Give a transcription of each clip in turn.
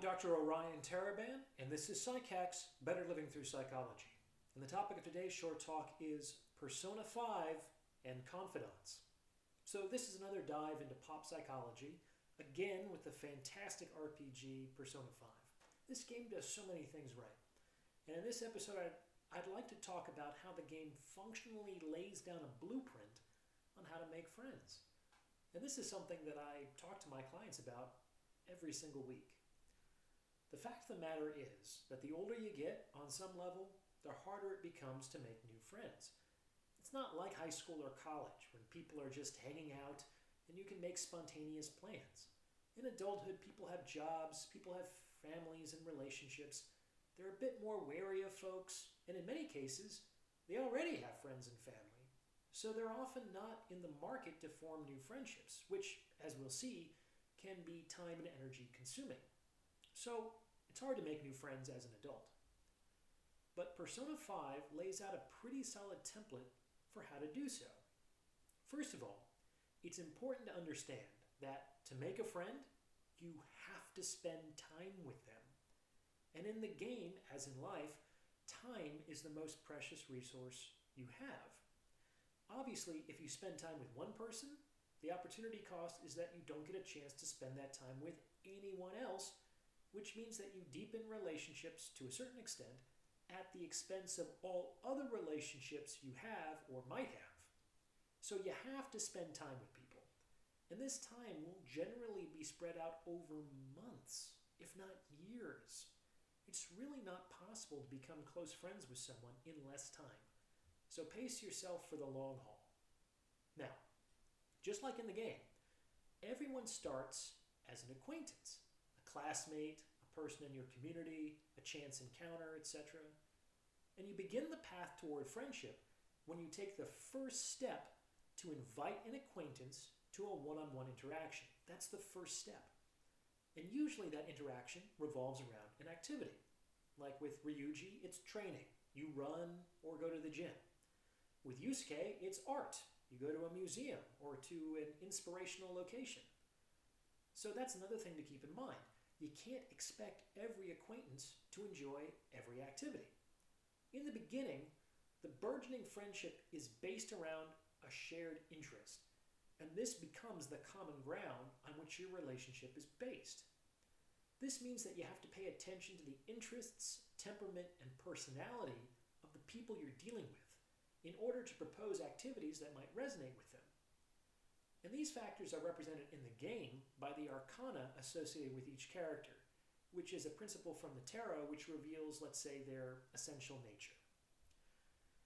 Dr. Orion Taraban, and this is PsycHacks Better Living Through Psychology. And the topic of today's short talk is Persona 5 and Confidants. So, this is another dive into pop psychology, again with the fantastic RPG Persona 5. This game does so many things right. And in this episode, I'd, I'd like to talk about how the game functionally lays down a blueprint on how to make friends. And this is something that I talk to my clients about every single week. The fact of the matter is that the older you get, on some level, the harder it becomes to make new friends. It's not like high school or college when people are just hanging out and you can make spontaneous plans. In adulthood, people have jobs, people have families and relationships. They're a bit more wary of folks, and in many cases, they already have friends and family. So they're often not in the market to form new friendships, which, as we'll see, can be time and energy consuming. So it's hard to make new friends as an adult. But Persona 5 lays out a pretty solid template for how to do so. First of all, it's important to understand that to make a friend, you have to spend time with them. And in the game, as in life, time is the most precious resource you have. Obviously, if you spend time with one person, the opportunity cost is that you don't get a chance to spend that time with anyone else which means that you deepen relationships to a certain extent at the expense of all other relationships you have or might have. So you have to spend time with people. And this time will generally be spread out over months, if not years. It's really not possible to become close friends with someone in less time. So pace yourself for the long haul. Now, just like in the game, everyone starts as an acquaintance classmate, a person in your community, a chance encounter, etc. And you begin the path toward friendship when you take the first step to invite an acquaintance to a one on one interaction. That's the first step. And usually that interaction revolves around an activity. Like with Ryuji, it's training. You run or go to the gym. With Yusuke, it's art. You go to a museum or to an inspirational location. So that's another thing to keep in mind you can't expect every acquaintance to enjoy every activity. In the beginning, the burgeoning friendship is based around a shared interest, and this becomes the common ground on which your relationship is based. This means that you have to pay attention to the interests, temperament, and personality of the people you're dealing with in order to propose activities that might resonate with them. And these factors are represented in the game by the arcana associated with each character, which is a principle from the tarot which reveals, let's say, their essential nature.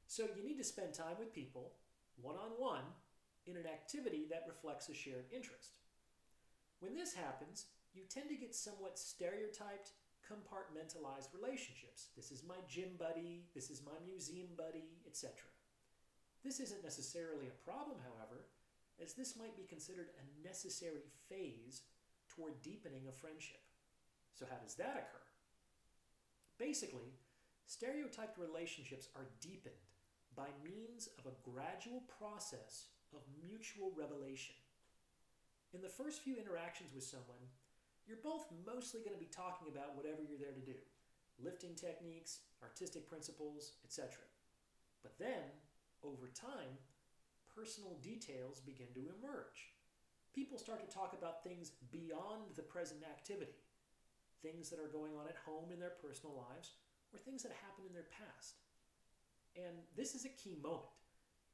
So you need to spend time with people, one on one, in an activity that reflects a shared interest. When this happens, you tend to get somewhat stereotyped, compartmentalized relationships. This is my gym buddy, this is my museum buddy, etc. This isn't necessarily a problem, however, as this might be considered a necessary phase toward deepening a friendship. So, how does that occur? Basically, stereotyped relationships are deepened by means of a gradual process of mutual revelation. In the first few interactions with someone, you're both mostly going to be talking about whatever you're there to do lifting techniques, artistic principles, etc. But then, over time, personal details begin to emerge. People start to talk about things beyond the present activity, things that are going on at home in their personal lives, or things that happened in their past. And this is a key moment,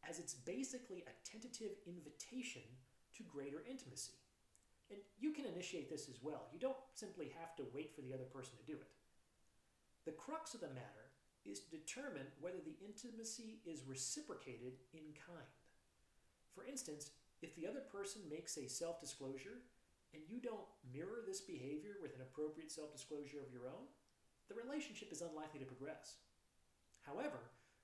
as it's basically a tentative invitation to greater intimacy. And you can initiate this as well. You don't simply have to wait for the other person to do it. The crux of the matter is to determine whether the intimacy is reciprocated in kind. For instance, if the other person makes a self disclosure and you don't mirror this behavior with an appropriate self disclosure of your own, the relationship is unlikely to progress. However,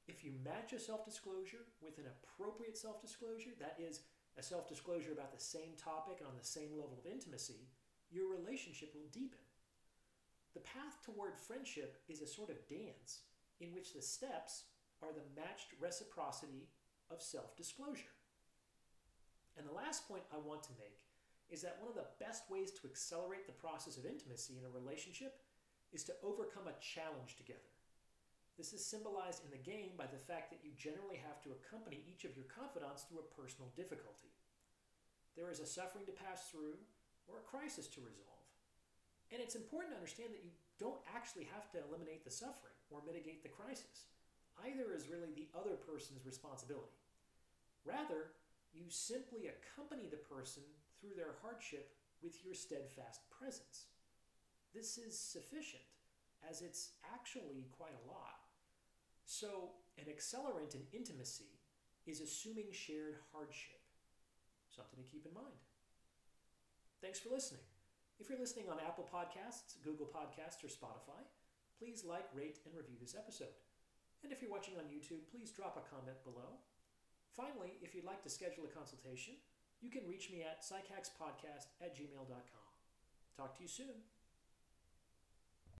if you match a self disclosure with an appropriate self disclosure, that is, a self disclosure about the same topic and on the same level of intimacy, your relationship will deepen. The path toward friendship is a sort of dance in which the steps are the matched reciprocity of self disclosure. And the last point I want to make is that one of the best ways to accelerate the process of intimacy in a relationship is to overcome a challenge together. This is symbolized in the game by the fact that you generally have to accompany each of your confidants through a personal difficulty. There is a suffering to pass through or a crisis to resolve. And it's important to understand that you don't actually have to eliminate the suffering or mitigate the crisis. Either is really the other person's responsibility. Rather, you simply accompany the person through their hardship with your steadfast presence. This is sufficient, as it's actually quite a lot. So, an accelerant in intimacy is assuming shared hardship. Something to keep in mind. Thanks for listening. If you're listening on Apple Podcasts, Google Podcasts, or Spotify, please like, rate, and review this episode. And if you're watching on YouTube, please drop a comment below. Finally, if you'd like to schedule a consultation, you can reach me at psychaxpodcast at gmail.com. Talk to you soon.